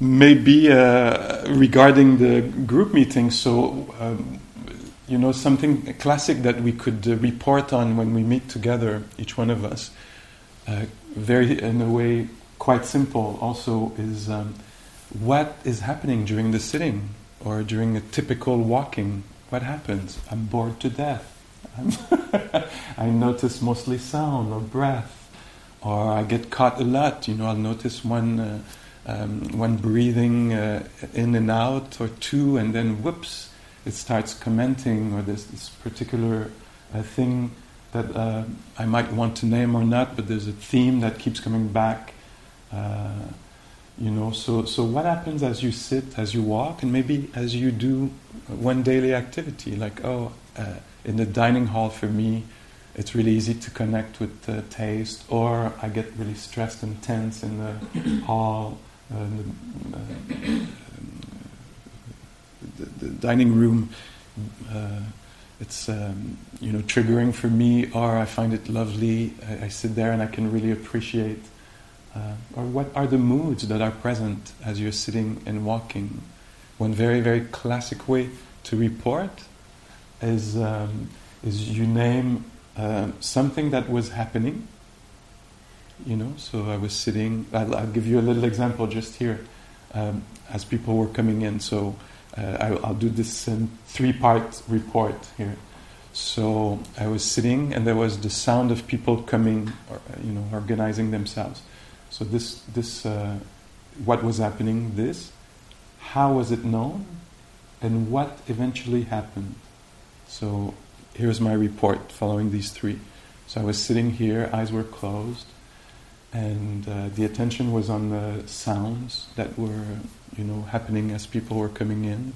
Maybe uh, regarding the group meeting, so um, you know something classic that we could uh, report on when we meet together, each one of us. Uh, very, in a way, quite simple. Also, is um, what is happening during the sitting or during a typical walking. What happens? I'm bored to death. I notice mostly sound or breath, or I get caught a lot. You know, I'll notice one uh, um, one breathing uh, in and out, or two, and then whoops, it starts commenting, or this this particular uh, thing that uh, I might want to name or not, but there's a theme that keeps coming back. Uh, you know, so so what happens as you sit, as you walk, and maybe as you do one daily activity, like oh, uh, in the dining hall for me, it's really easy to connect with the taste, or I get really stressed and tense in the hall, the, the, the, dining room. Uh, it's um, you know triggering for me, or I find it lovely. I, I sit there and I can really appreciate. Uh, or what are the moods that are present as you're sitting and walking? One very very classic way to report is um, is you name uh, something that was happening. You know, so I was sitting. I'll, I'll give you a little example just here, um, as people were coming in. So uh, I, will do this three-part report here. So I was sitting, and there was the sound of people coming, or, you know, organizing themselves. So this, this, uh, what was happening? This, how was it known, and what eventually happened? So here's my report following these three. So I was sitting here, eyes were closed, and uh, the attention was on the sounds that were, you know, happening as people were coming in.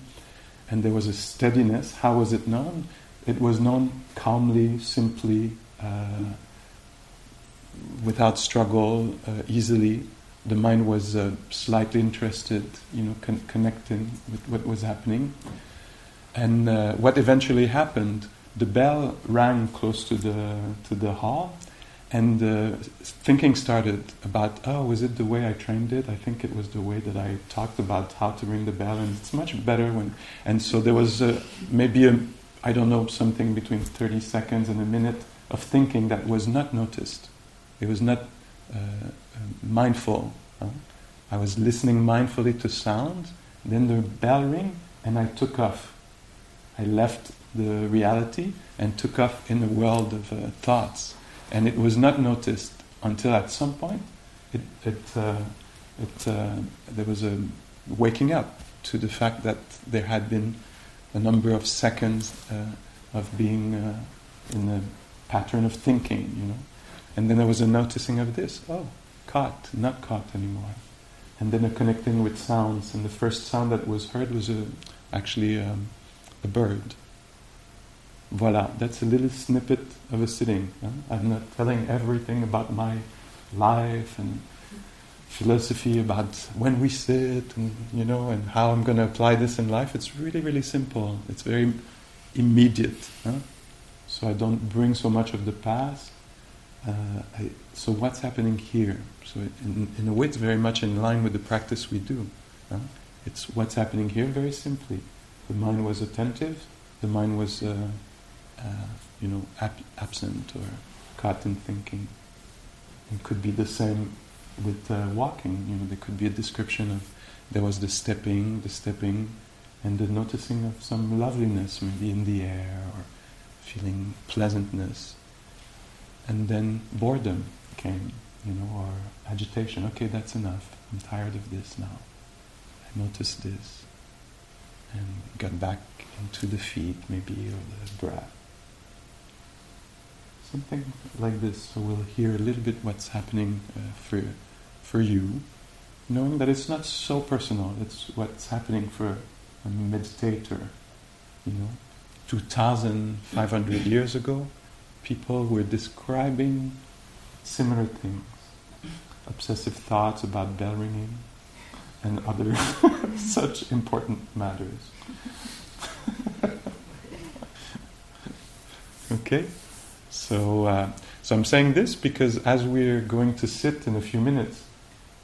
And there was a steadiness. How was it known? It was known calmly, simply, uh, without struggle, uh, easily. The mind was uh, slightly interested, you know, con- connecting with what was happening. And uh, what eventually happened, the bell rang close to the to the hall, and uh, thinking started about, oh, was it the way I trained it? I think it was the way that I talked about how to ring the bell, and it's much better when. And so there was uh, maybe a, I don't know, something between 30 seconds and a minute of thinking that was not noticed. It was not uh, uh mindful. Huh? I was listening mindfully to sound, then the bell ring, and I took off I left the reality and took off in a world of uh, thoughts. And it was not noticed until at some point it, it, uh, it, uh, there was a waking up to the fact that there had been a number of seconds uh, of being uh, in a pattern of thinking, you know. And then there was a noticing of this oh, caught, not caught anymore. And then a connecting with sounds. And the first sound that was heard was a, actually. Um, a bird. Voila, that's a little snippet of a sitting. Huh? I'm not telling everything about my life and philosophy about when we sit and you know and how I'm going to apply this in life. It's really, really simple. It's very immediate. Huh? So I don't bring so much of the past. Uh, I, so what's happening here? So in, in a way, it's very much in line with the practice we do. Huh? It's what's happening here very simply. The mind was attentive. The mind was, uh, uh, you know, ab- absent or caught in thinking. It could be the same with uh, walking. You know, there could be a description of there was the stepping, the stepping, and the noticing of some loveliness, maybe in the air, or feeling pleasantness, and then boredom came, you know, or agitation. Okay, that's enough. I'm tired of this now. I noticed this and got back into the feet, maybe, or the breath. Something like this, so we'll hear a little bit what's happening uh, for, for you, knowing that it's not so personal, it's what's happening for a meditator. you know, 2,500 years ago, people were describing similar things obsessive thoughts about bell ringing and other such important matters. okay? So, uh, so I'm saying this because as we're going to sit in a few minutes,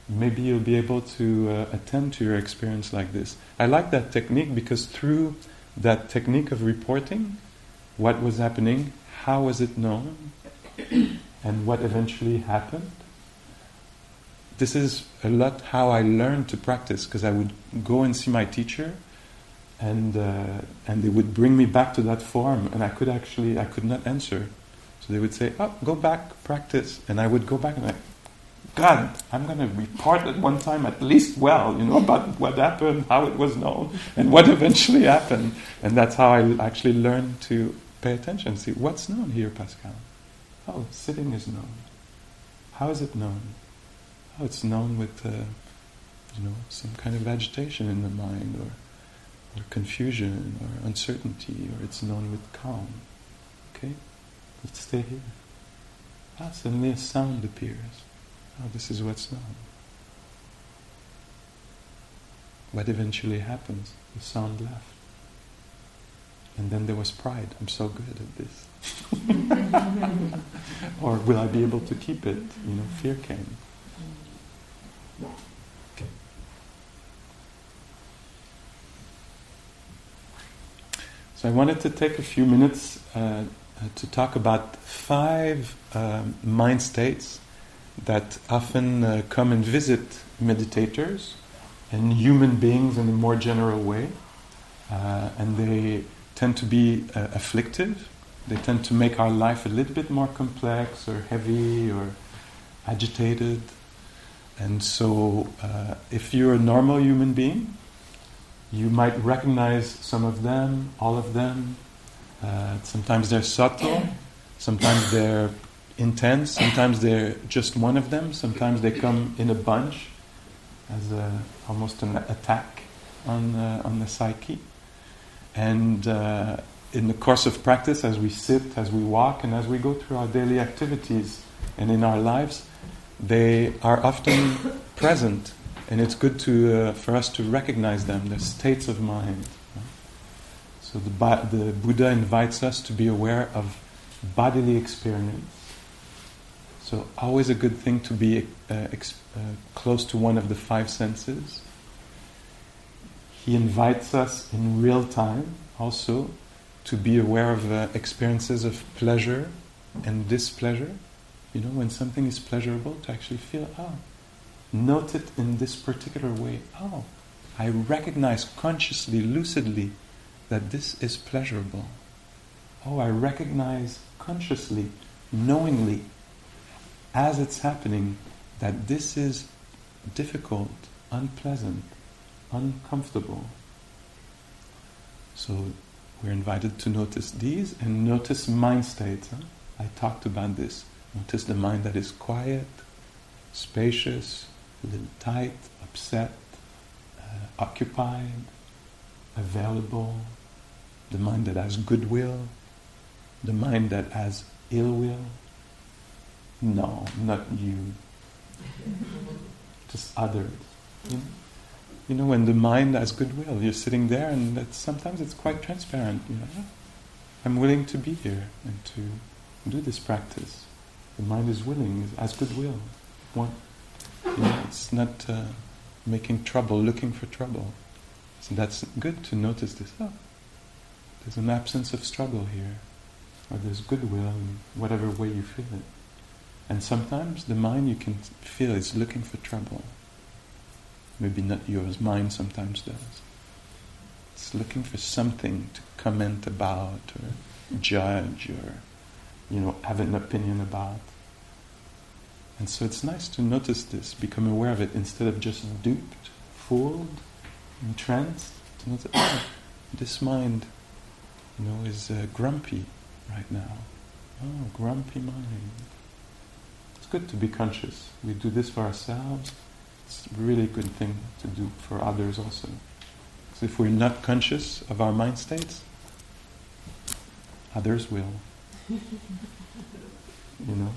maybe you'll be able to uh, attend to your experience like this. I like that technique because through that technique of reporting, what was happening, how was it known, and what eventually happened. This is a lot how I learned to practice because I would go and see my teacher, and uh, and they would bring me back to that form, and I could actually I could not answer, so they would say, "Oh, go back, practice," and I would go back and like, God, I'm going to report at one time at least well, you know, about what happened, how it was known, and what eventually happened. And that's how I actually learned to pay attention. See, what's known here, Pascal? Oh, sitting is known. How is it known? Oh, it's known with, uh, you know, some kind of agitation in the mind, or, or confusion, or uncertainty, or it's known with calm. Okay? Let's stay here. Suddenly a sound appears. Oh, this is what's known. What eventually happens? The sound left. And then there was pride. I'm so good at this. or will I be able to keep it? You know, fear came. So I wanted to take a few minutes uh, to talk about five um, mind states that often uh, come and visit meditators and human beings in a more general way. Uh, and they tend to be uh, afflictive. They tend to make our life a little bit more complex or heavy or agitated. And so, uh, if you're a normal human being, you might recognize some of them, all of them. Uh, sometimes they're subtle, sometimes they're intense. Sometimes they're just one of them. Sometimes they come in a bunch as a, almost an attack on uh, on the psyche. And uh, in the course of practice, as we sit, as we walk, and as we go through our daily activities and in our lives, they are often present, and it's good to uh, for us to recognize them, the states of mind. So the, the Buddha invites us to be aware of bodily experience so, always a good thing to be uh, ex- uh, close to one of the five senses. He invites us in real time also to be aware of uh, experiences of pleasure and displeasure. You know, when something is pleasurable, to actually feel, oh, note it in this particular way. Oh, I recognize consciously, lucidly, that this is pleasurable. Oh, I recognize consciously, knowingly, as it's happening that this is difficult, unpleasant, uncomfortable. So we're invited to notice these and notice mind states. Huh? I talked about this. Notice the mind that is quiet, spacious, a little tight, upset, uh, occupied, available, the mind that has goodwill, the mind that has ill will, no, not you. Just others. You know? you know, when the mind has goodwill, you're sitting there, and it's, sometimes it's quite transparent. You know, I'm willing to be here and to do this practice. The mind is willing, has goodwill. You know, it's not uh, making trouble, looking for trouble. So that's good to notice this. Oh, there's an absence of struggle here, or there's goodwill in whatever way you feel it. And sometimes the mind you can feel is looking for trouble. Maybe not yours, mine sometimes does. It's looking for something to comment about or judge or, you know, have an opinion about. And so it's nice to notice this, become aware of it instead of just duped, fooled, entranced. To notice, oh, this mind, you know, is uh, grumpy right now. Oh, grumpy mind It's good to be conscious. We do this for ourselves. It's a really good thing to do for others also. So if we're not conscious of our mind states, others will. you know?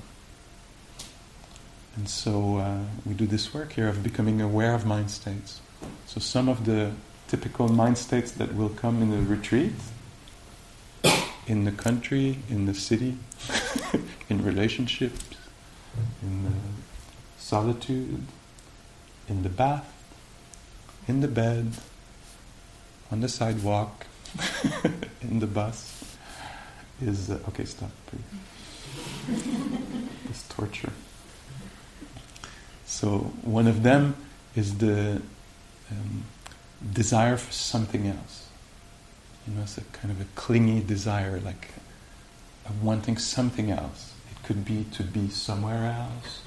And so uh, we do this work here of becoming aware of mind states. So some of the typical mind states that will come in the retreat, in the country, in the city, in relationships, in the solitude, in the bath, in the bed, on the sidewalk, in the bus, is uh, okay. Stop, please. this torture. So one of them is the um, desire for something else. You know, it's a kind of a clingy desire, like of wanting something else. It could be to be somewhere else.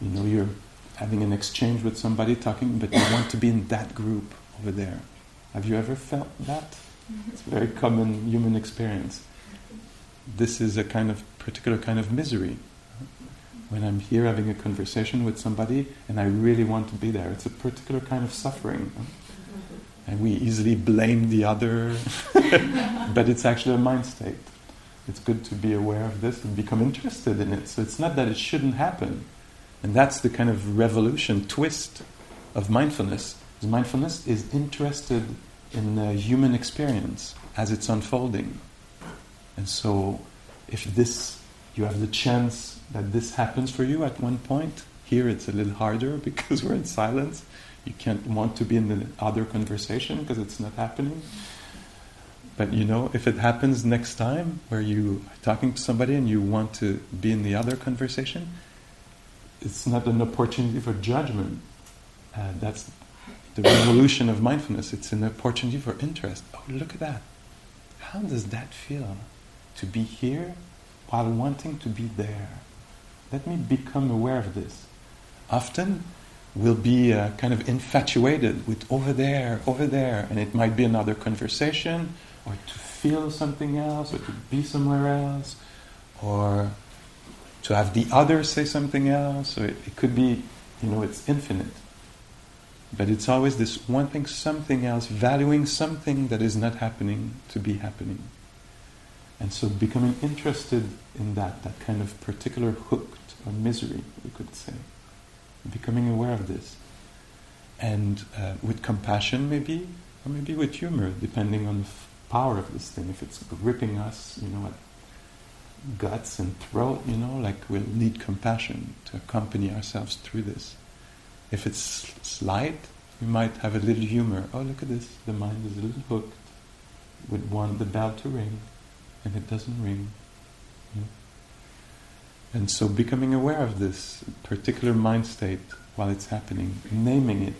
You know, you're having an exchange with somebody talking, but you want to be in that group over there. Have you ever felt that? Mm-hmm. It's a very common human experience. This is a kind of particular kind of misery. When I'm here having a conversation with somebody and I really want to be there, it's a particular kind of suffering. And we easily blame the other, but it's actually a mind state. It's good to be aware of this and become interested in it. So it's not that it shouldn't happen. And that's the kind of revolution, twist of mindfulness. Mindfulness is interested in the human experience as it's unfolding. And so, if this, you have the chance that this happens for you at one point, here it's a little harder because we're in silence. You can't want to be in the other conversation because it's not happening. But you know, if it happens next time where you are talking to somebody and you want to be in the other conversation, it's not an opportunity for judgment. Uh, that's the revolution of mindfulness. It's an opportunity for interest. Oh, look at that. How does that feel? To be here while wanting to be there. Let me become aware of this. Often we'll be uh, kind of infatuated with over there, over there, and it might be another conversation, or to feel something else, or to be somewhere else, or to have the other say something else, or it, it could be, you know, it's infinite. But it's always this wanting something else, valuing something that is not happening to be happening. And so becoming interested in that, that kind of particular hooked or misery, we could say. Becoming aware of this. And uh, with compassion, maybe, or maybe with humor, depending on the f- power of this thing. If it's gripping us, you know, at guts and throat, you know, like we'll need compassion to accompany ourselves through this. If it's slight, we might have a little humor. Oh, look at this. The mind is a little hooked. Would want the bell to ring, and it doesn't ring. And so becoming aware of this particular mind state while it's happening, naming it.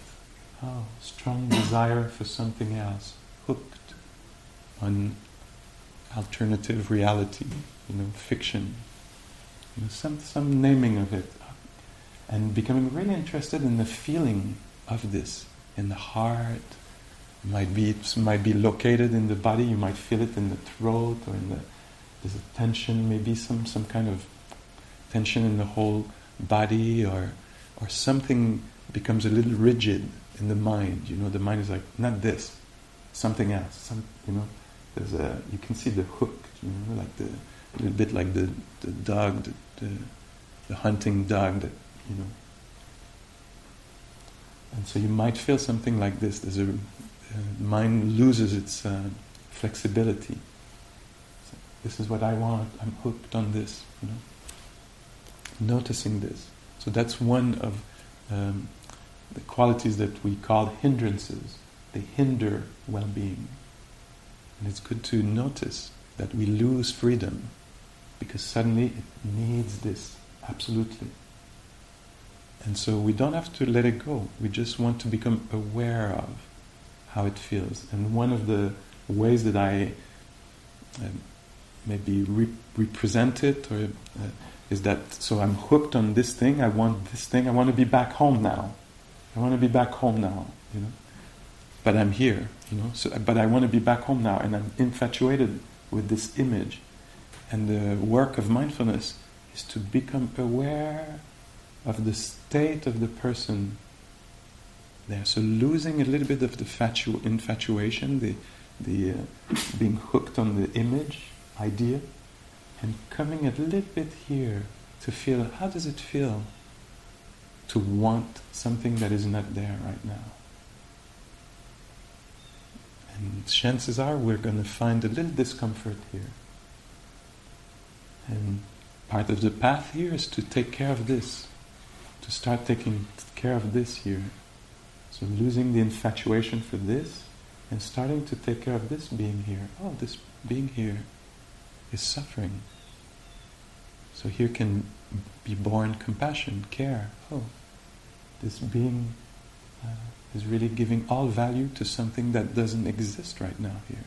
Oh, strong desire for something else, hooked on alternative reality, you know, fiction. You know, some, some naming of it and becoming really interested in the feeling of this in the heart. Might be it might be located in the body. You might feel it in the throat or in the there's a tension, maybe some some kind of tension in the whole body, or or something becomes a little rigid in the mind. You know, the mind is like not this, something else. Some you know, there's a you can see the hook. You know, like the a little bit like the the dog, the, the, the hunting dog that you know. And so you might feel something like this. There's a uh, mind loses its uh, flexibility. So this is what I want. I'm hooked on this. You know, noticing this. So that's one of um, the qualities that we call hindrances. They hinder well-being, and it's good to notice that we lose freedom because suddenly it needs this absolutely. And so we don't have to let it go. We just want to become aware of how it feels. And one of the ways that I um, maybe re- represent it or, uh, is that so I'm hooked on this thing. I want this thing. I want to be back home now. I want to be back home now. You know, but I'm here. You know, so but I want to be back home now, and I'm infatuated with this image. And the work of mindfulness is to become aware of the state of the person there. So losing a little bit of the fatu- infatuation, the, the uh, being hooked on the image idea and coming a little bit here to feel how does it feel to want something that is not there right now. And chances are we're going to find a little discomfort here. And part of the path here is to take care of this, to start taking care of this here. So losing the infatuation for this and starting to take care of this being here. Oh, this being here is suffering. So here can be born compassion, care. Oh, this being uh, is really giving all value to something that doesn't exist right now here.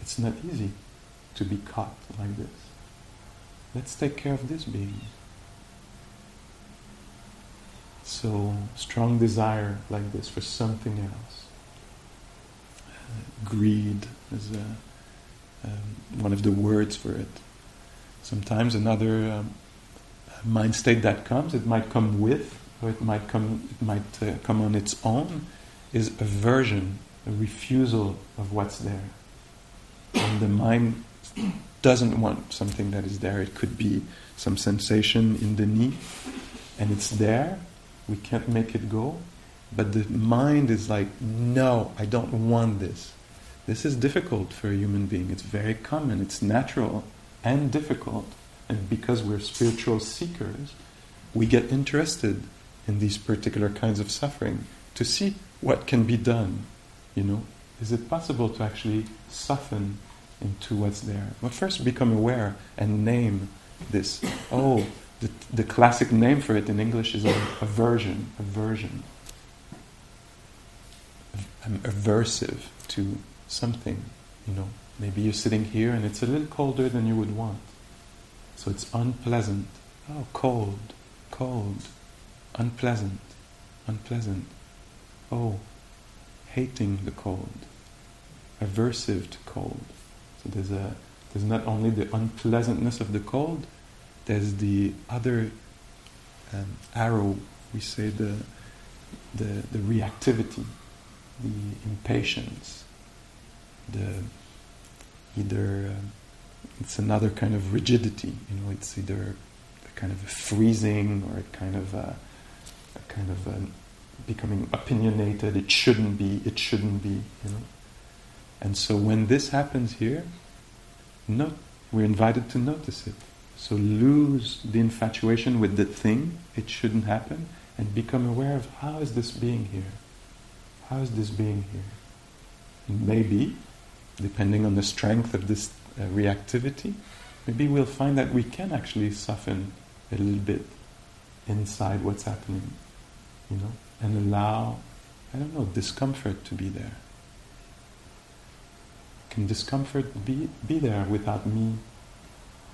It's not easy to be caught like this. Let's take care of this being. So strong desire like this for something else. Uh, greed is uh, um, one of the words for it. Sometimes another um, mind state that comes, it might come with, or it might come, it might uh, come on its own, is aversion, a refusal of what's there. And the mind doesn't want something that is there. It could be some sensation in the knee, and it's there. We can't make it go, but the mind is like, no, I don't want this. This is difficult for a human being. It's very common. It's natural and difficult. And because we're spiritual seekers, we get interested in these particular kinds of suffering to see what can be done. You know, is it possible to actually soften into what's there? Well, first become aware and name this. Oh, the, the classic name for it in English is aversion. Aversion. I'm aversive to something. You know, maybe you're sitting here and it's a little colder than you would want. So it's unpleasant. Oh, cold, cold, unpleasant, unpleasant. Oh, hating the cold, aversive to cold. So there's a there's not only the unpleasantness of the cold, there's the other um, arrow. We say the the the reactivity, the impatience, the either. Um, it's another kind of rigidity. You know, it's either a kind of a freezing or a kind of a, a kind of a becoming opinionated. It shouldn't be. It shouldn't be. You know, and so when this happens here, note we're invited to notice it. So lose the infatuation with the thing. It shouldn't happen, and become aware of how is this being here. How is this being here? Maybe, depending on the strength of this uh, reactivity, maybe we'll find that we can actually soften a little bit inside what's happening, you know, and allow, I don't know, discomfort to be there. Can discomfort be, be there without me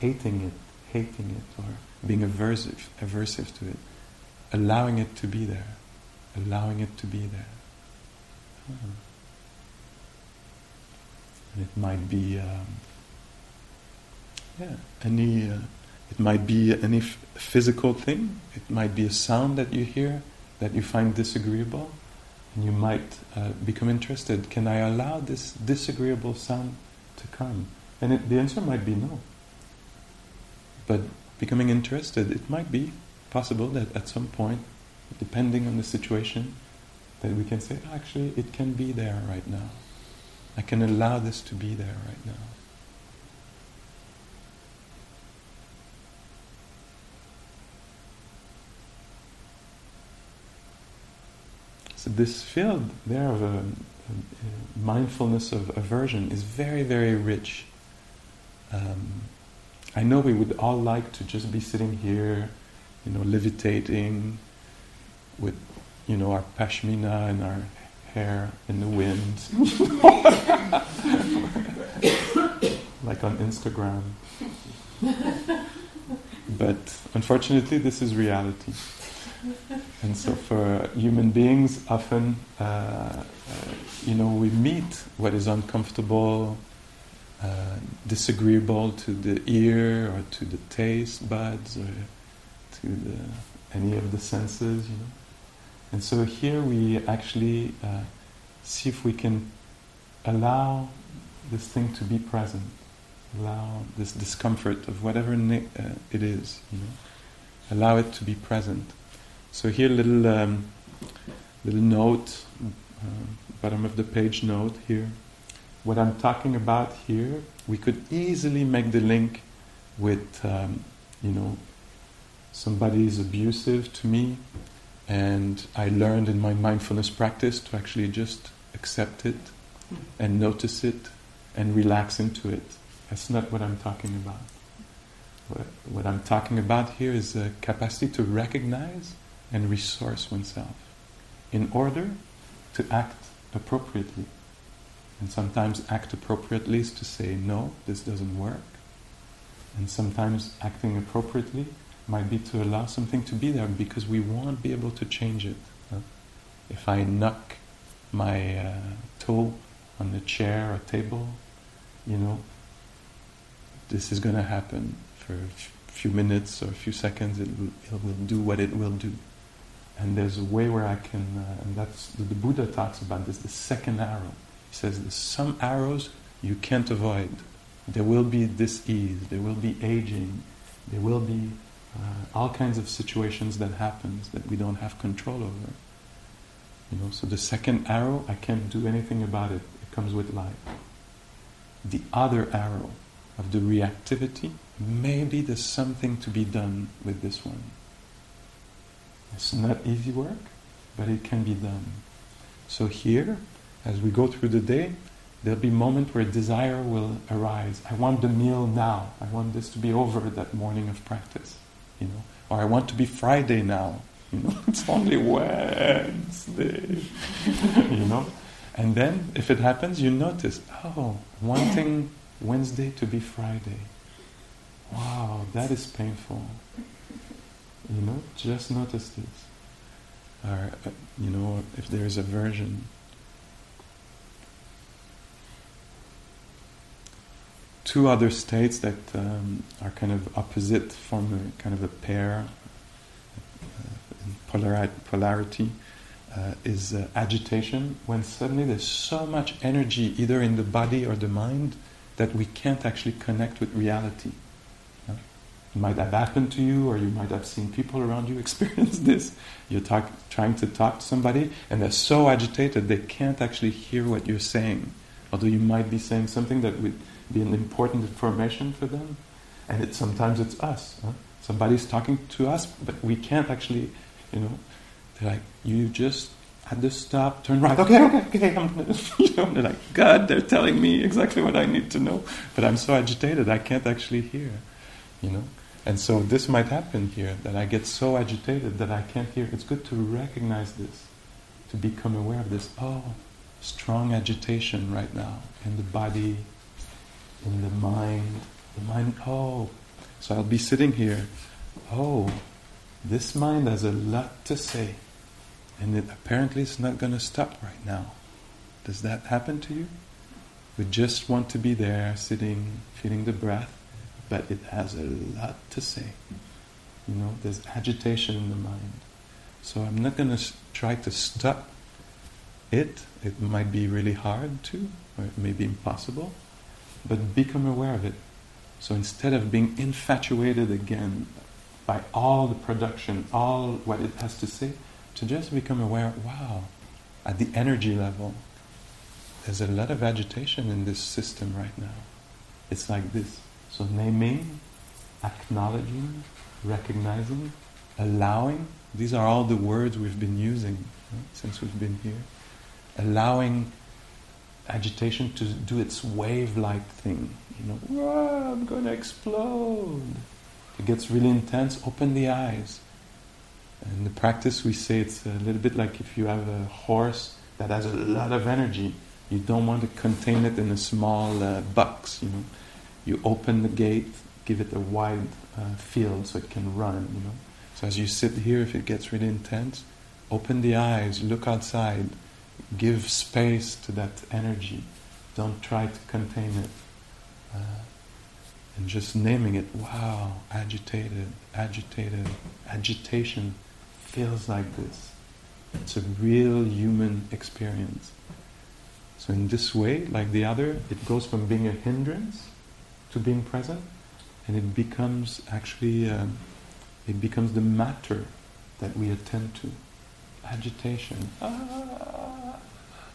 hating it, hating it, or being aversive, aversive to it? Allowing it to be there, allowing it to be there. Hmm. It might be um, yeah, any. Uh, it might be any f- physical thing. It might be a sound that you hear that you find disagreeable, and you might uh, become interested. Can I allow this disagreeable sound to come? And it, the answer might be no. But becoming interested, it might be possible that at some point, depending on the situation, that we can say, actually, it can be there right now. I can allow this to be there right now. So this field there of a, a, a mindfulness of aversion is very, very rich. Um, I know we would all like to just be sitting here, you know, levitating with, you know, our pashmina and our hair in the wind, like on Instagram. But unfortunately, this is reality. And so, for human beings, often, uh, uh, you know, we meet what is uncomfortable, uh, disagreeable to the ear or to the taste buds or to the, any of the senses, you know. And so here we actually uh, see if we can allow this thing to be present. Allow this discomfort of whatever uh, it is, you know. Allow it to be present. So here, little um, little note, uh, bottom of the page note here. What I'm talking about here, we could easily make the link with, um, you know, somebody is abusive to me, and I learned in my mindfulness practice to actually just accept it and notice it and relax into it. That's not what I'm talking about. What, what I'm talking about here is the capacity to recognize and resource oneself in order to act appropriately. And sometimes act appropriately is to say, no, this doesn't work. And sometimes acting appropriately might be to allow something to be there because we won't be able to change it. Huh? If I knock my uh, toe on the chair or table, you know, this is going to happen for a few minutes or a few seconds. It will, it will do what it will do. And there's a way where I can, uh, and that's the, the Buddha talks about this, the second arrow. He says there's some arrows you can't avoid. There will be dis-ease, there will be aging, there will be uh, all kinds of situations that happens that we don't have control over. You know, so the second arrow, I can't do anything about it. It comes with life. The other arrow of the reactivity, maybe there's something to be done with this one. It's not easy work, but it can be done. So here, as we go through the day, there'll be moments where desire will arise. I want the meal now. I want this to be over that morning of practice, you know. Or I want to be Friday now. You know, it's only Wednesday. you know. And then if it happens, you notice, oh, wanting Wednesday to be Friday. Wow, that is painful. You know, just notice this. Or, uh, you know, if there is aversion. Two other states that um, are kind of opposite, form a kind of a pair, uh, in polarity, uh, is uh, agitation, when suddenly there's so much energy either in the body or the mind that we can't actually connect with reality. It might have happened to you, or you might have seen people around you experience this. You're talk, trying to talk to somebody, and they're so agitated they can't actually hear what you're saying. Although you might be saying something that would be an important information for them, and it, sometimes it's us. Huh? Somebody's talking to us, but we can't actually, you know. They're like, you just had to stop, turn right. Okay, okay, okay. I'm gonna, you know, they're like, God, they're telling me exactly what I need to know, but I'm so agitated I can't actually hear. You know. And so this might happen here, that I get so agitated that I can't hear. It's good to recognize this, to become aware of this. Oh, strong agitation right now in the body, in the mind. The mind, oh. So I'll be sitting here. Oh, this mind has a lot to say. And it apparently it's not going to stop right now. Does that happen to you? We just want to be there, sitting, feeling the breath but it has a lot to say. You know, there's agitation in the mind. So I'm not going to try to stop it. It might be really hard to, or it may be impossible, but become aware of it. So instead of being infatuated again by all the production, all what it has to say, to just become aware, wow, at the energy level, there's a lot of agitation in this system right now. It's like this. So naming, acknowledging, recognizing, allowing, these are all the words we've been using right, since we've been here. Allowing agitation to do its wave-like thing. You know, I'm going to explode. It gets really intense, open the eyes. In the practice, we say it's a little bit like if you have a horse that has a lot of energy, you don't want to contain it in a small uh, box, you know you open the gate, give it a wide uh, field so it can run, you know. So as you sit here, if it gets really intense, open the eyes, look outside, give space to that energy. Don't try to contain it. Uh, and just naming it, wow, agitated, agitated, agitation feels like this. It's a real human experience. So in this way, like the other, it goes from being a hindrance to being present, and it becomes actually, um, it becomes the matter that we attend to. Agitation, ah,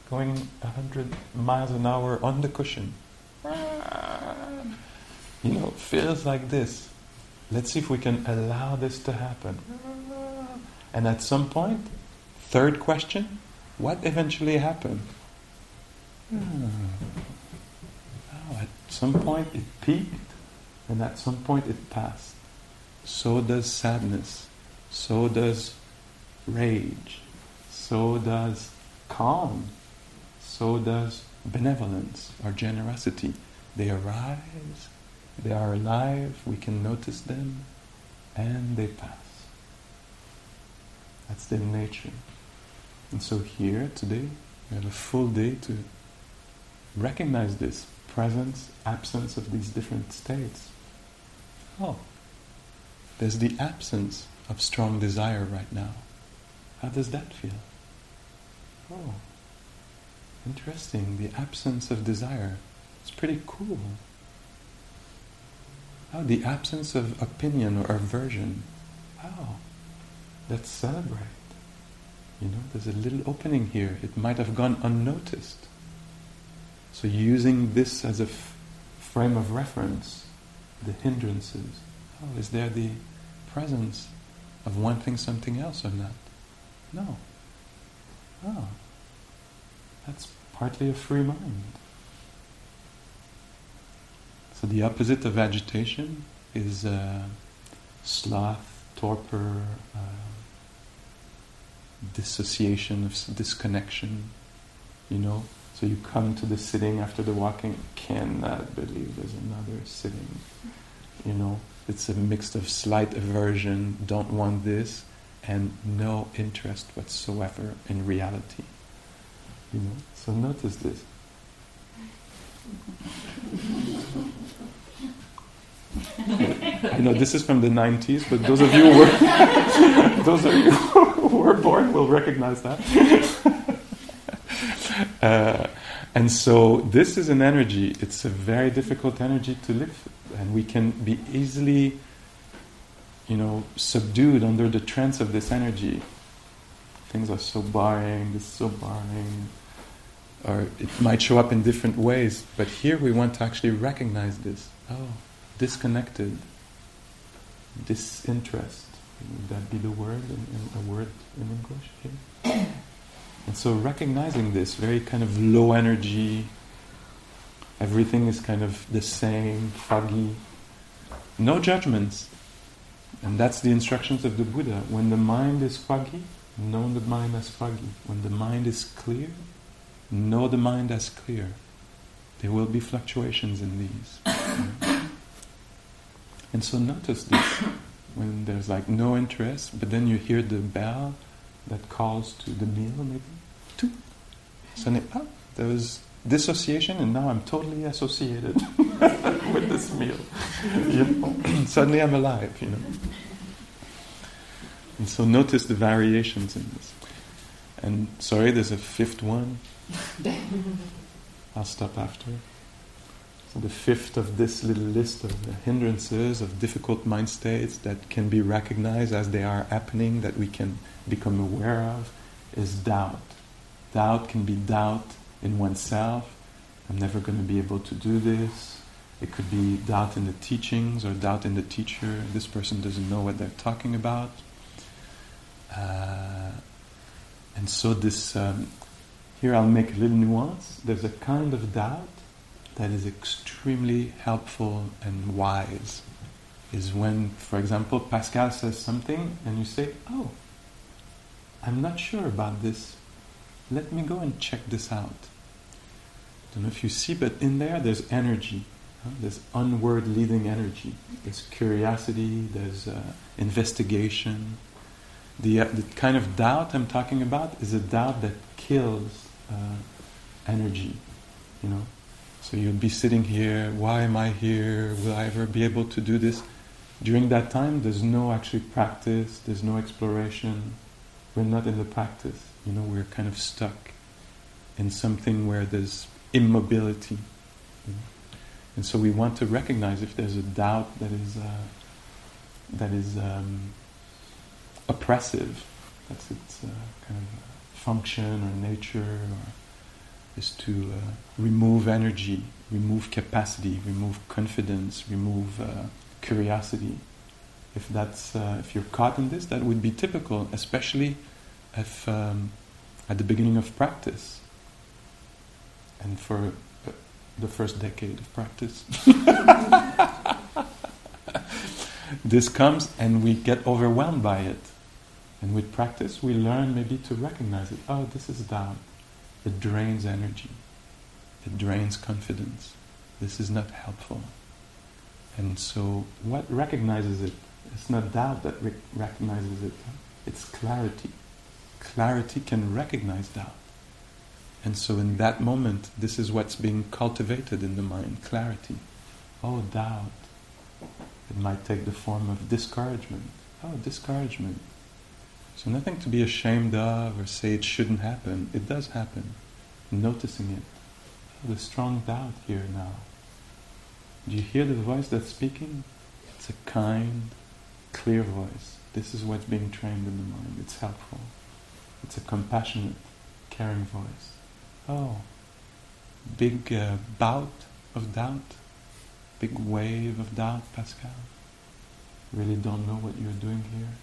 going hundred miles an hour on the cushion. Ah, you know, feels like this. Let's see if we can allow this to happen. And at some point, third question, what eventually happened? Hmm. Oh, at some point it peaked, and at some point it passed. So does sadness. So does rage. So does calm. So does benevolence or generosity. They arise, they are alive, we can notice them, and they pass. That's their nature. And so here, today, we have a full day to recognize this presence, absence of these different states. Oh, there's the absence of strong desire right now. How does that feel? Oh, interesting. The absence of desire. It's pretty cool. Oh, the absence of opinion or aversion. Wow, let's celebrate. You know, there's a little opening here. It might have gone unnoticed. So using this as a f- frame of reference, the hindrances. Oh, is there the presence of wanting something else or not? No. Oh, that's partly a free mind. So the opposite of agitation is uh, sloth, torpor, uh, dissociation, of disconnection. You know, so you come to the sitting after the walking, cannot believe there's another sitting. You know, it's a mix of slight aversion, don't want this, and no interest whatsoever in reality. You know, so notice this. you know this is from the 90s, but those of you who were, those of you who were born will recognize that. uh, and so this is an energy. It's a very difficult energy to live, and we can be easily, you know, subdued under the trance of this energy. Things are so boring. This is so boring. Or it might show up in different ways, but here we want to actually recognize this. Oh, disconnected, disinterest. Would that be the word in, in a word in English here? And so recognizing this very kind of low energy, everything is kind of the same, foggy, no judgments. And that's the instructions of the Buddha. When the mind is foggy, know the mind as foggy. When the mind is clear, know the mind as clear. There will be fluctuations in these. And so notice this when there's like no interest, but then you hear the bell that calls to the meal, maybe. Suddenly, oh, there was dissociation, and now I'm totally associated with this meal. You know? Suddenly I'm alive, you know. And so notice the variations in this. And sorry, there's a fifth one. I'll stop after. So the fifth of this little list of the hindrances of difficult mind states that can be recognized as they are happening, that we can become aware of, is doubt. Doubt can be doubt in oneself. I'm never going to be able to do this. It could be doubt in the teachings or doubt in the teacher. This person doesn't know what they're talking about. Uh, and so this, um, here I'll make a little nuance. There's a kind of doubt that is extremely helpful and wise is when, for example, Pascal says something and you say, Oh, I'm not sure about this. Let me go and check this out. I don't know if you see, but in there there's energy. Huh? There's onward leading energy. There's curiosity, there's uh, investigation. The, uh, the kind of doubt I'm talking about is a doubt that kills uh, energy, you know. So you'll be sitting here, why am I here? Will I ever be able to do this? During that time, there's no actually practice, there's no exploration. We're not in the practice, you know, we're kind of stuck. in something where there's immobility. And so we want to recognize if there's a doubt that is uh, that is um, oppressive, that's its uh, kind of function or nature, or is to uh, remove energy, remove capacity, remove confidence, remove uh, curiosity. If that's uh, if you're caught in this, that would be typical, especially if um, at the beginning of practice and for uh, the first decade of practice. this comes and we get overwhelmed by it. And with practice, we learn maybe to recognize it. Oh, this is doubt. It drains energy. It drains confidence. This is not helpful. And so, what recognizes it? It's not doubt that re- recognizes it, it's clarity. Clarity can recognize doubt. And so, in that moment, this is what's being cultivated in the mind clarity. Oh, doubt. It might take the form of discouragement. Oh, discouragement. So, nothing to be ashamed of or say it shouldn't happen. It does happen. Noticing it. The strong doubt here now. Do you hear the voice that's speaking? It's a kind, clear voice. This is what's being trained in the mind. It's helpful. It's a compassionate, caring voice. Oh, big uh, bout of doubt, big wave of doubt, Pascal. Really don't know what you're doing here.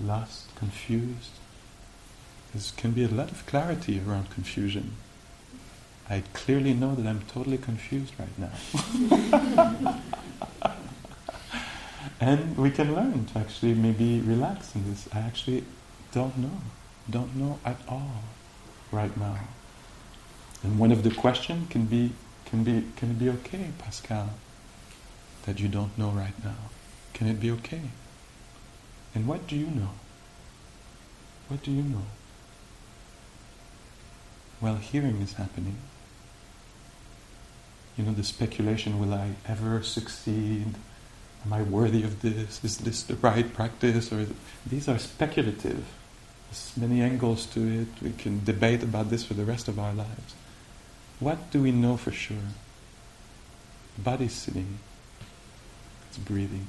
Lost, confused. There can be a lot of clarity around confusion. I clearly know that I'm totally confused right now. and we can learn to actually maybe relax in this. I actually don't know, don't know at all right now. And one of the questions can be, can be, can it be okay, Pascal, that you don't know right now? Can it be okay? And what do you know? What do you know? Well, hearing is happening. You know, the speculation, will I ever succeed? Am I worthy of this? Is this the right practice? Or these are speculative. There's many angles to it. We can debate about this for the rest of our lives. What do we know for sure? The body's sitting. It's breathing.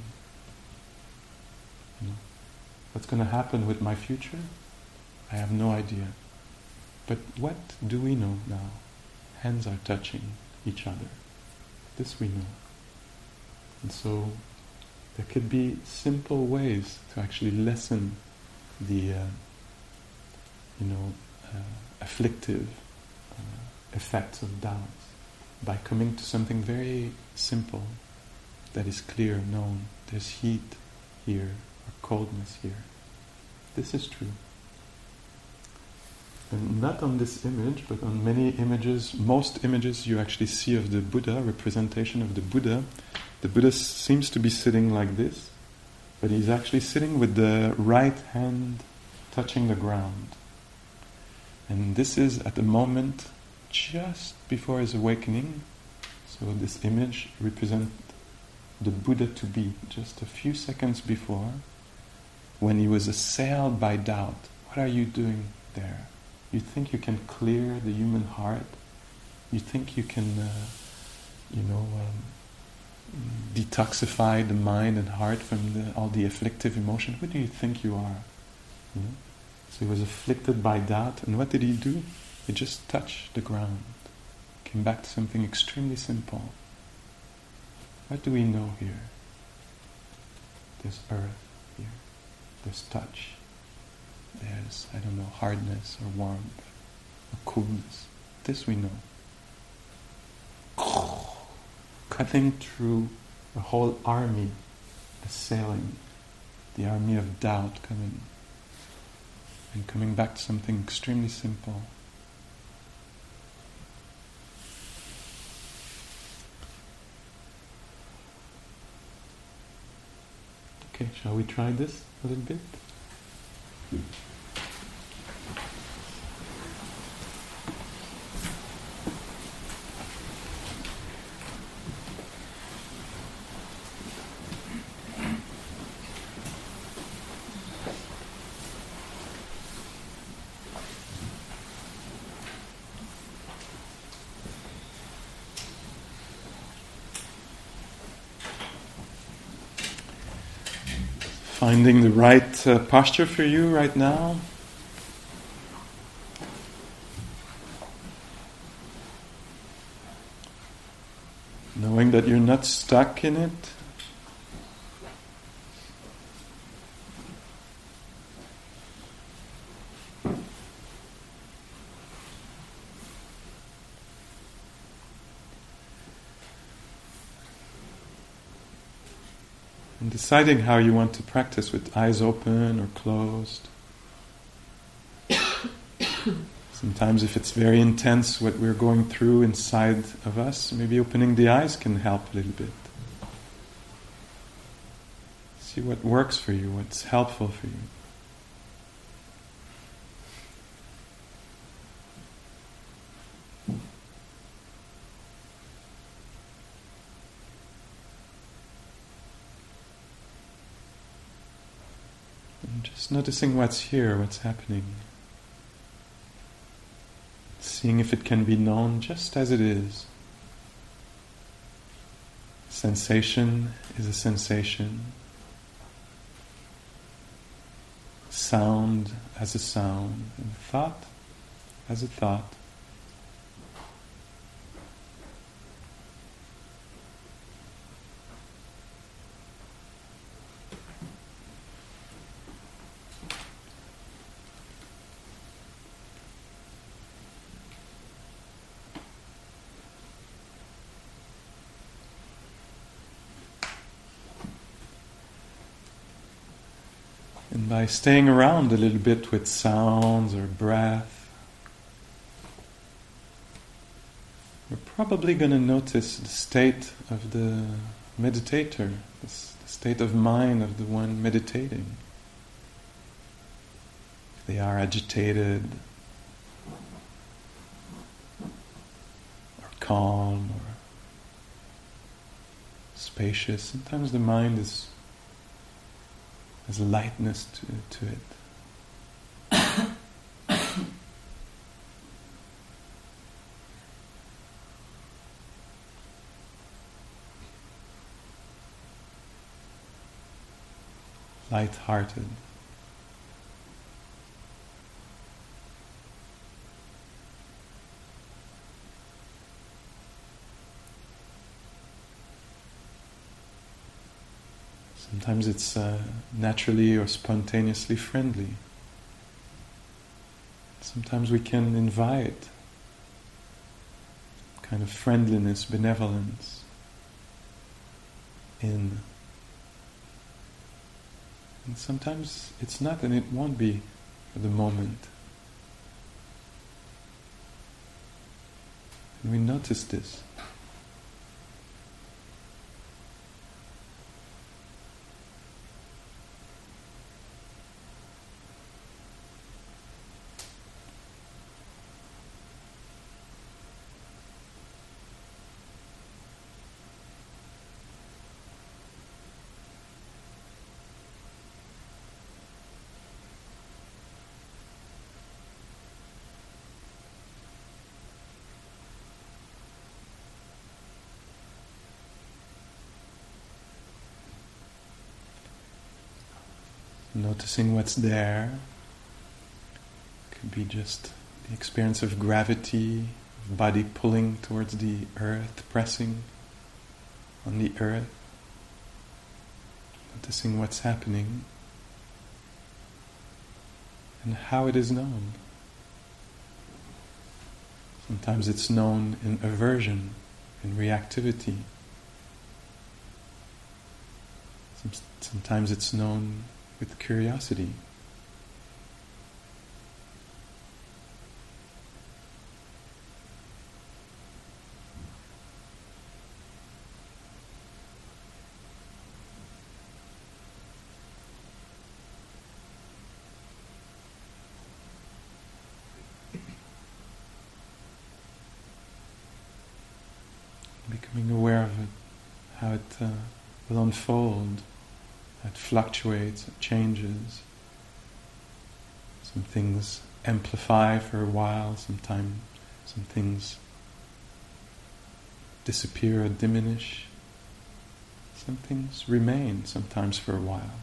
You know? What's going to happen with my future? I have no idea. But what do we know now? Hands are touching each other. This we know. And so there could be simple ways to actually lessen the, uh, you know, uh, afflictive uh, effects of doubt by coming to something very simple that is clear, known. There's heat here coldness here. This is true. And not on this image, but on many images, most images you actually see of the Buddha, representation of the Buddha, the Buddha seems to be sitting like this, but he's actually sitting with the right hand touching the ground. And this is at the moment just before his awakening. So this image represents the Buddha to be just a few seconds before when he was assailed by doubt. What are you doing there? You think you can clear the human heart? You think you can, uh, you know, um, detoxify the mind and heart from the, all the afflictive emotion? Who do you think you are? You know? So he was afflicted by doubt, and what did he do? He just touched the ground. Came back to something extremely simple. What do we know here? This earth here. There's touch. There's, I don't know, hardness or warmth or coolness. This we know. Cutting through the whole army assailing, the army of doubt coming, and coming back to something extremely simple. Okay, shall we try this a little bit? Finding the right uh, posture for you right now. Knowing that you're not stuck in it. And deciding how you want to practice with eyes open or closed. Sometimes, if it's very intense what we're going through inside of us, maybe opening the eyes can help a little bit. See what works for you, what's helpful for you. And just noticing what's here, what's happening. Seeing if it can be known just as it is. Sensation is a sensation. Sound as a sound. And thought as a thought. And by staying around a little bit with sounds or breath, we're probably going to notice the state of the meditator, the state of mind of the one meditating. If they are agitated, or calm, or spacious, sometimes the mind is there's lightness to, to it. Light-hearted. Sometimes it's uh, naturally or spontaneously friendly. Sometimes we can invite kind of friendliness, benevolence in. And sometimes it's not and it won't be at the moment. And we notice this. Noticing what's there. Could be just the experience of gravity, body pulling towards the earth, pressing on the earth. Noticing what's happening and how it is known. Sometimes it's known in aversion, in reactivity. Sometimes it's known with curiosity. Becoming aware of it, how it uh, will unfold. It fluctuates, it changes. Some things amplify for a while, sometimes some things disappear or diminish. Some things remain sometimes for a while.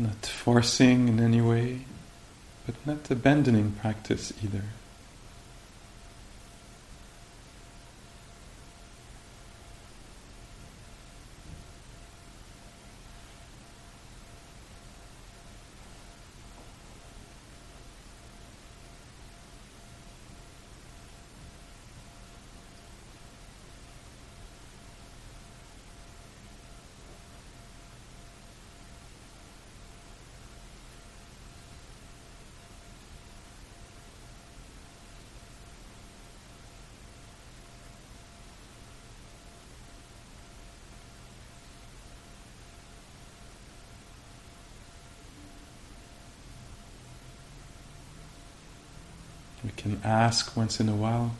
Not forcing in any way, but not abandoning practice either. We can ask once in a while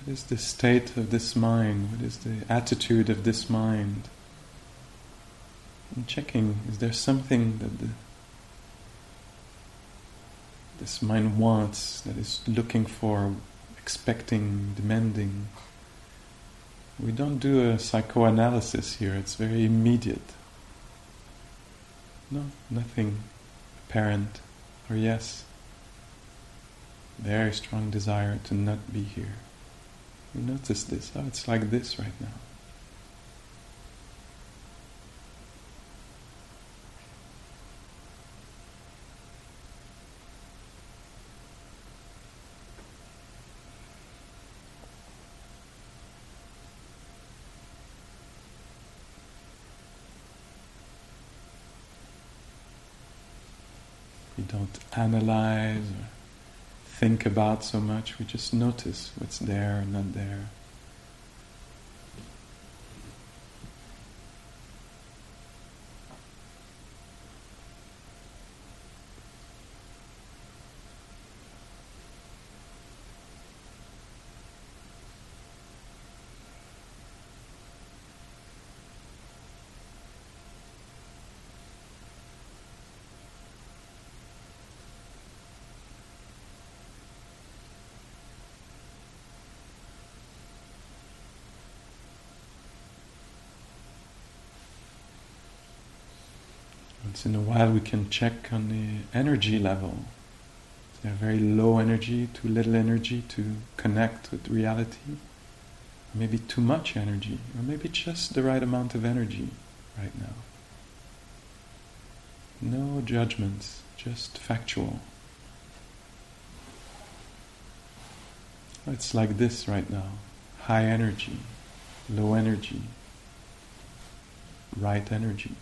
what is the state of this mind? What is the attitude of this mind? And checking, is there something that the, this mind wants, that is looking for, expecting, demanding? We don't do a psychoanalysis here, it's very immediate. No, nothing apparent or yes very strong desire to not be here. You notice this. Oh, it's like this right now. Don't analyze think about so much, we just notice what's there and not there. Once in a while, we can check on the energy level. Is there very low energy, too little energy to connect with reality? maybe too much energy, or maybe just the right amount of energy right now. No judgments, just factual. It's like this right now high energy, low energy, right energy.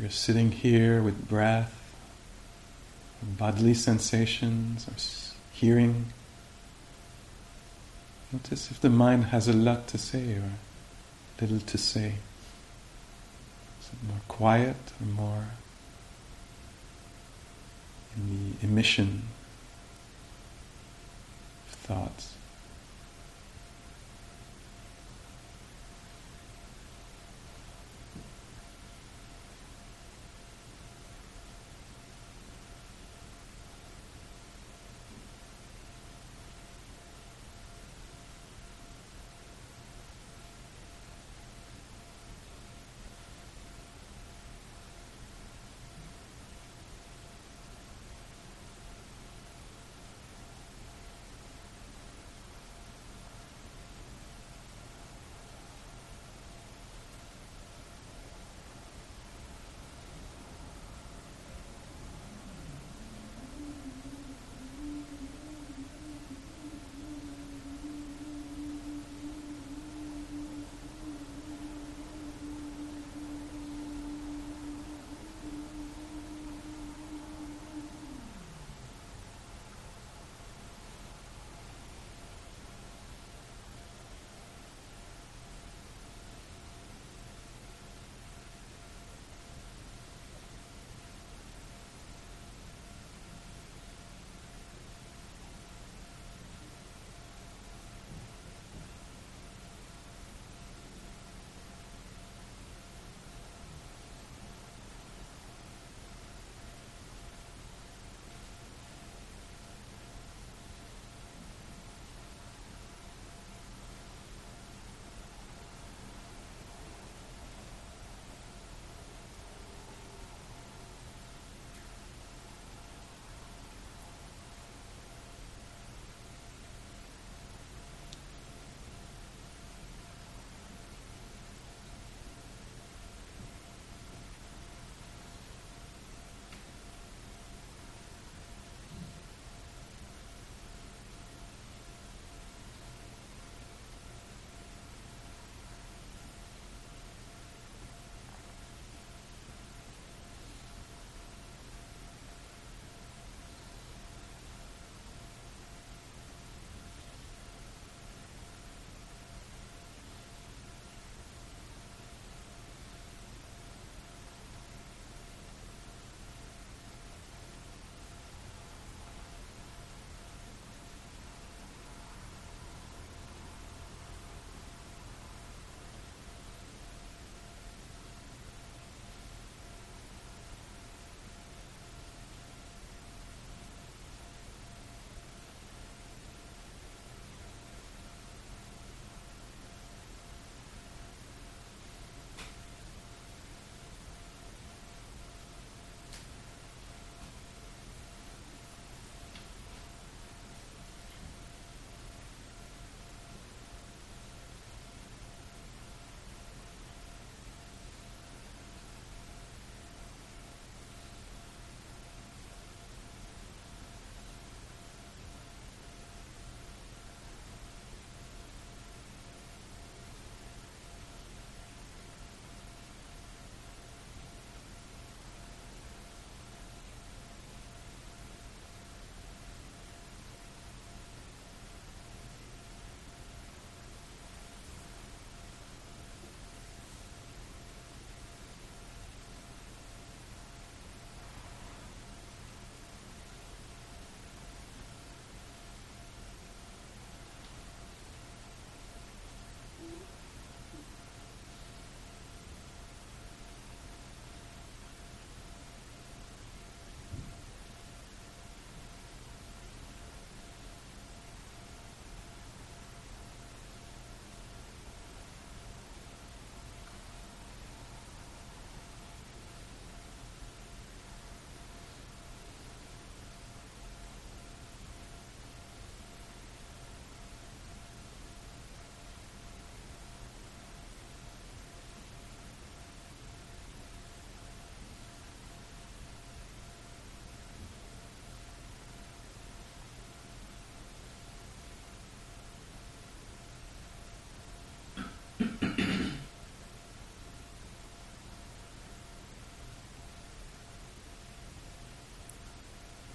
We're sitting here with breath, bodily sensations, or hearing. Notice if the mind has a lot to say or little to say. Is it more quiet or more in the emission of thoughts?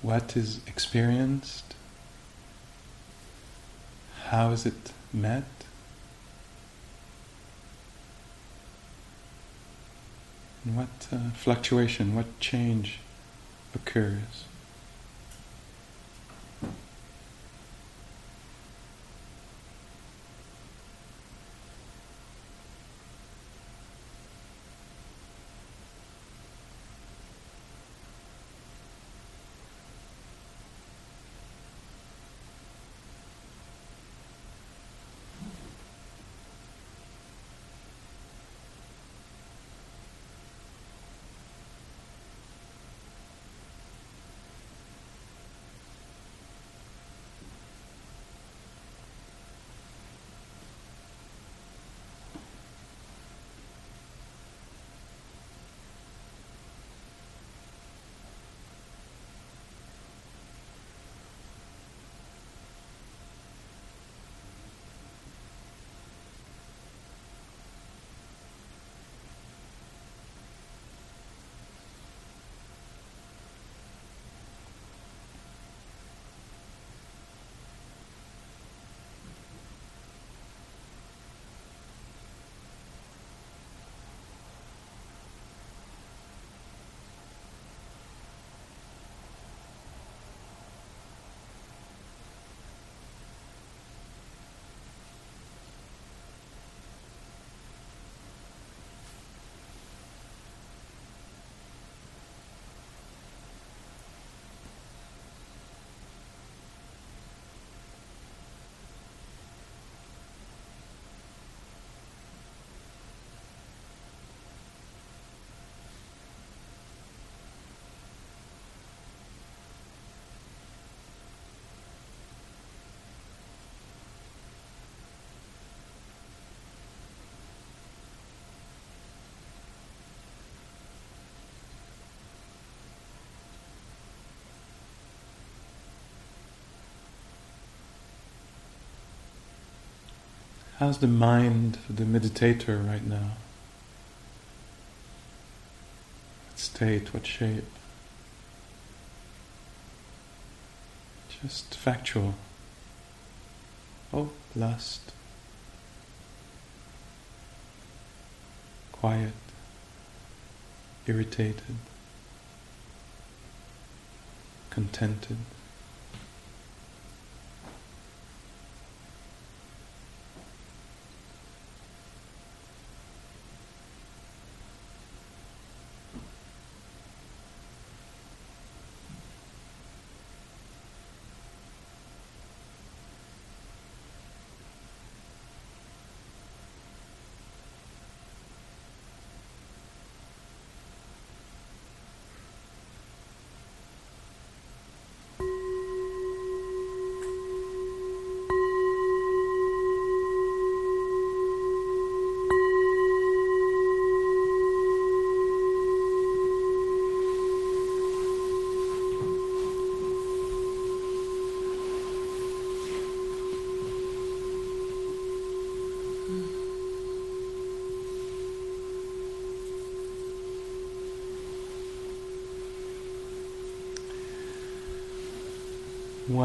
What is experienced, how is it met, and what uh, fluctuation, what change occurs. How's the mind of the meditator right now? What state, what shape? Just factual. Oh, lust. Quiet. Irritated. Contented.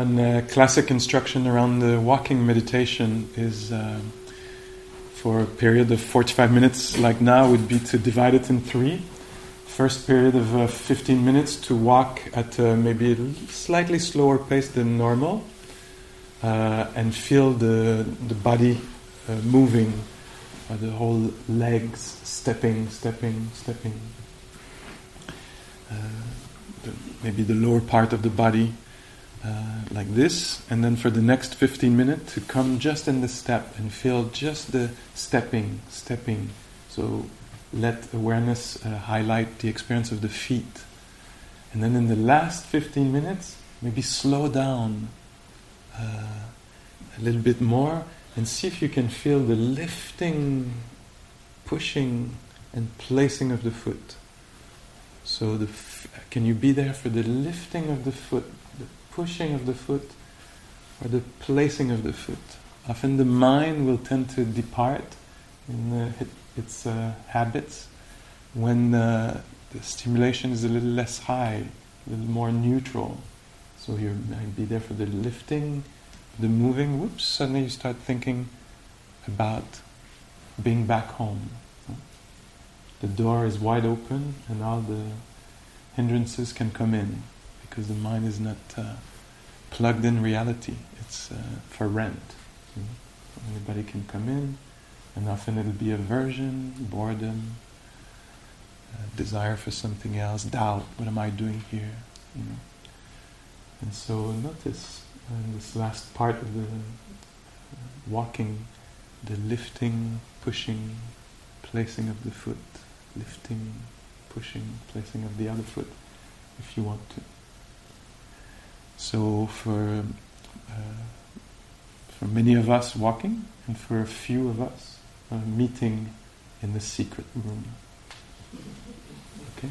One uh, classic instruction around the walking meditation is uh, for a period of 45 minutes, like now, would be to divide it in three. First period of uh, 15 minutes to walk at uh, maybe a slightly slower pace than normal uh, and feel the, the body uh, moving, the whole legs stepping, stepping, stepping. The, maybe the lower part of the body uh, like this, and then for the next 15 minutes to come just in the step and feel just the stepping, stepping. So let awareness uh, highlight the experience of the feet. And then in the last 15 minutes, maybe slow down uh, a little bit more and see if you can feel the lifting, pushing, and placing of the foot. So, the f- can you be there for the lifting of the foot, pushing of the foot or the placing of the foot. Often the mind will tend to depart in uh, its uh, habits when uh, the stimulation is a little less high, a little more neutral. So you might be there for the lifting, the moving. Whoops! Suddenly you start thinking about being back home. The door is wide open, and all the hindrances can come in because the mind is not uh, plugged in reality. It's uh, for rent. Anybody can come in, and often it'll be aversion, boredom, uh, desire for something else, doubt. What am I doing here? You know. And so notice in this last part of the walking, the lifting, pushing, placing of the foot, lifting, pushing, placing of the other foot, if you want to. So for uh, for many of us walking, and for a few of us uh, meeting in the secret room. Okay,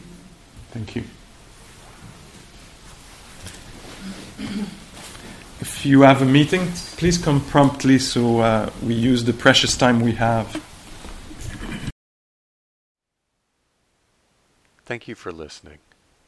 thank you. If you have a meeting, please come promptly so uh, we use the precious time we have. Thank you for listening.